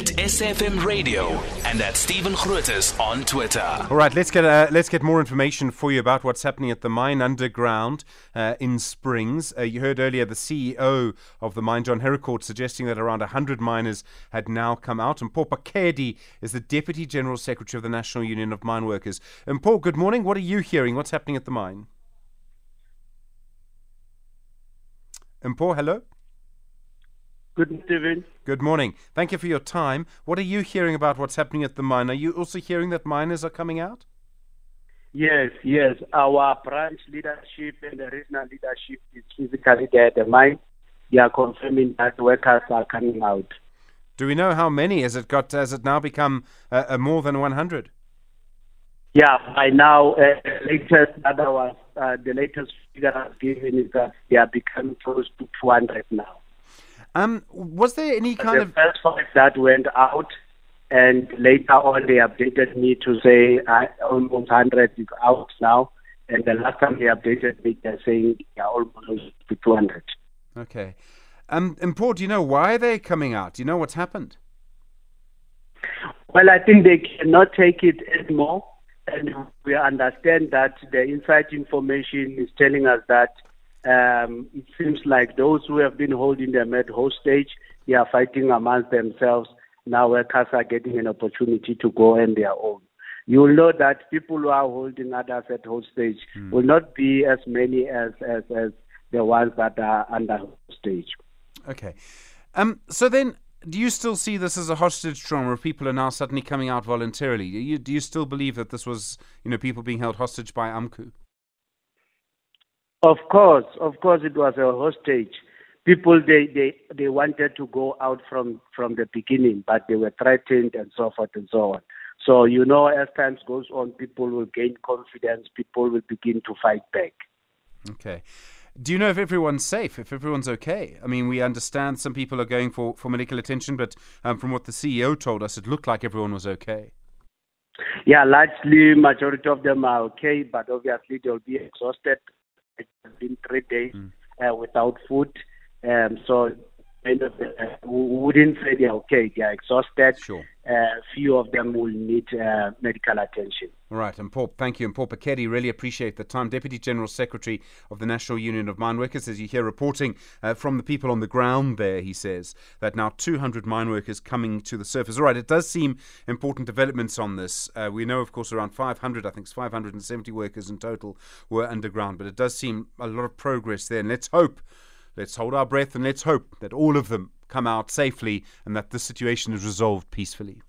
at SAfm Radio and at Stephen Grootes on Twitter. All right, let's get uh, let's get more information for you about what's happening at the mine underground uh, in Springs. Uh, you heard earlier the CEO of the mine, John Herricourt, suggesting that around 100 miners had now come out. And Mpho Phakedi is the Deputy General Secretary of the National Union of Mine Workers. And Mpho, good morning. What are you hearing? What's happening at the mine? And Mpho, hello. Good Stephen. Good morning. Thank you for your time. What are you hearing about what's happening at the mine? Are you also hearing that miners are coming out? Yes, yes. Our branch leadership and the regional leadership is physically there at the mine. They are confirming that workers are coming out. Do we know how many? Has it got? Has it now become uh, uh, more than 100? Yeah, by now, uh, latest other was, uh, the latest figure I've given is that they are becoming close to 200 now. Um, was there any kind the of first five that went out, and later on they updated me to say uh, almost 100 is out now. And the last time they updated me, they're saying they are almost to 200. Okay. Um, and Mpho, do you know why they're coming out? Do you know what's happened? Well, I think they cannot take it anymore. And we understand that the inside information is telling us that um, it seems like those who have been holding them at hostage, they are fighting amongst themselves. Now workers are getting an opportunity to go on their own. You will know that people who are holding others at hostage Hmm. will not be as many as, as, as the ones that are under hostage. Okay. Um, so then, do you still see this as a hostage trauma where people are now suddenly coming out voluntarily? Do you, do you still believe that this was, you know, people being held hostage by AMCU? Of course, of course, it was a hostage. People they, they, they wanted to go out from, from the beginning, but they were threatened and so forth and so on. So you know, as time goes on, people will gain confidence. People will begin to fight back. Okay. Do you know if everyone's safe, if everyone's okay? I mean, we understand some people are going for, for medical attention, but um, from what the CEO told us, it looked like everyone was okay. Yeah, largely majority of them are okay, but obviously they'll be exhausted. It's been three days uh, without food, um, so kind of, uh, wouldn't say they're okay. They are exhausted. Sure. Uh, few of them will need uh, medical attention. All right, and Mpho, thank you. And Mpho Phakedi, really appreciate the time. Deputy General Secretary of the National Union of Mine Workers, as you hear reporting uh, from the people on the ground there, he says that now 200 mine workers coming to the surface. All right, it does seem important developments on this. Uh, we know, of course, around 500, I think it's 570 workers in total were underground, but it does seem a lot of progress there. And let's hope, let's hold our breath and let's hope that all of them come out safely and that this situation is resolved peacefully.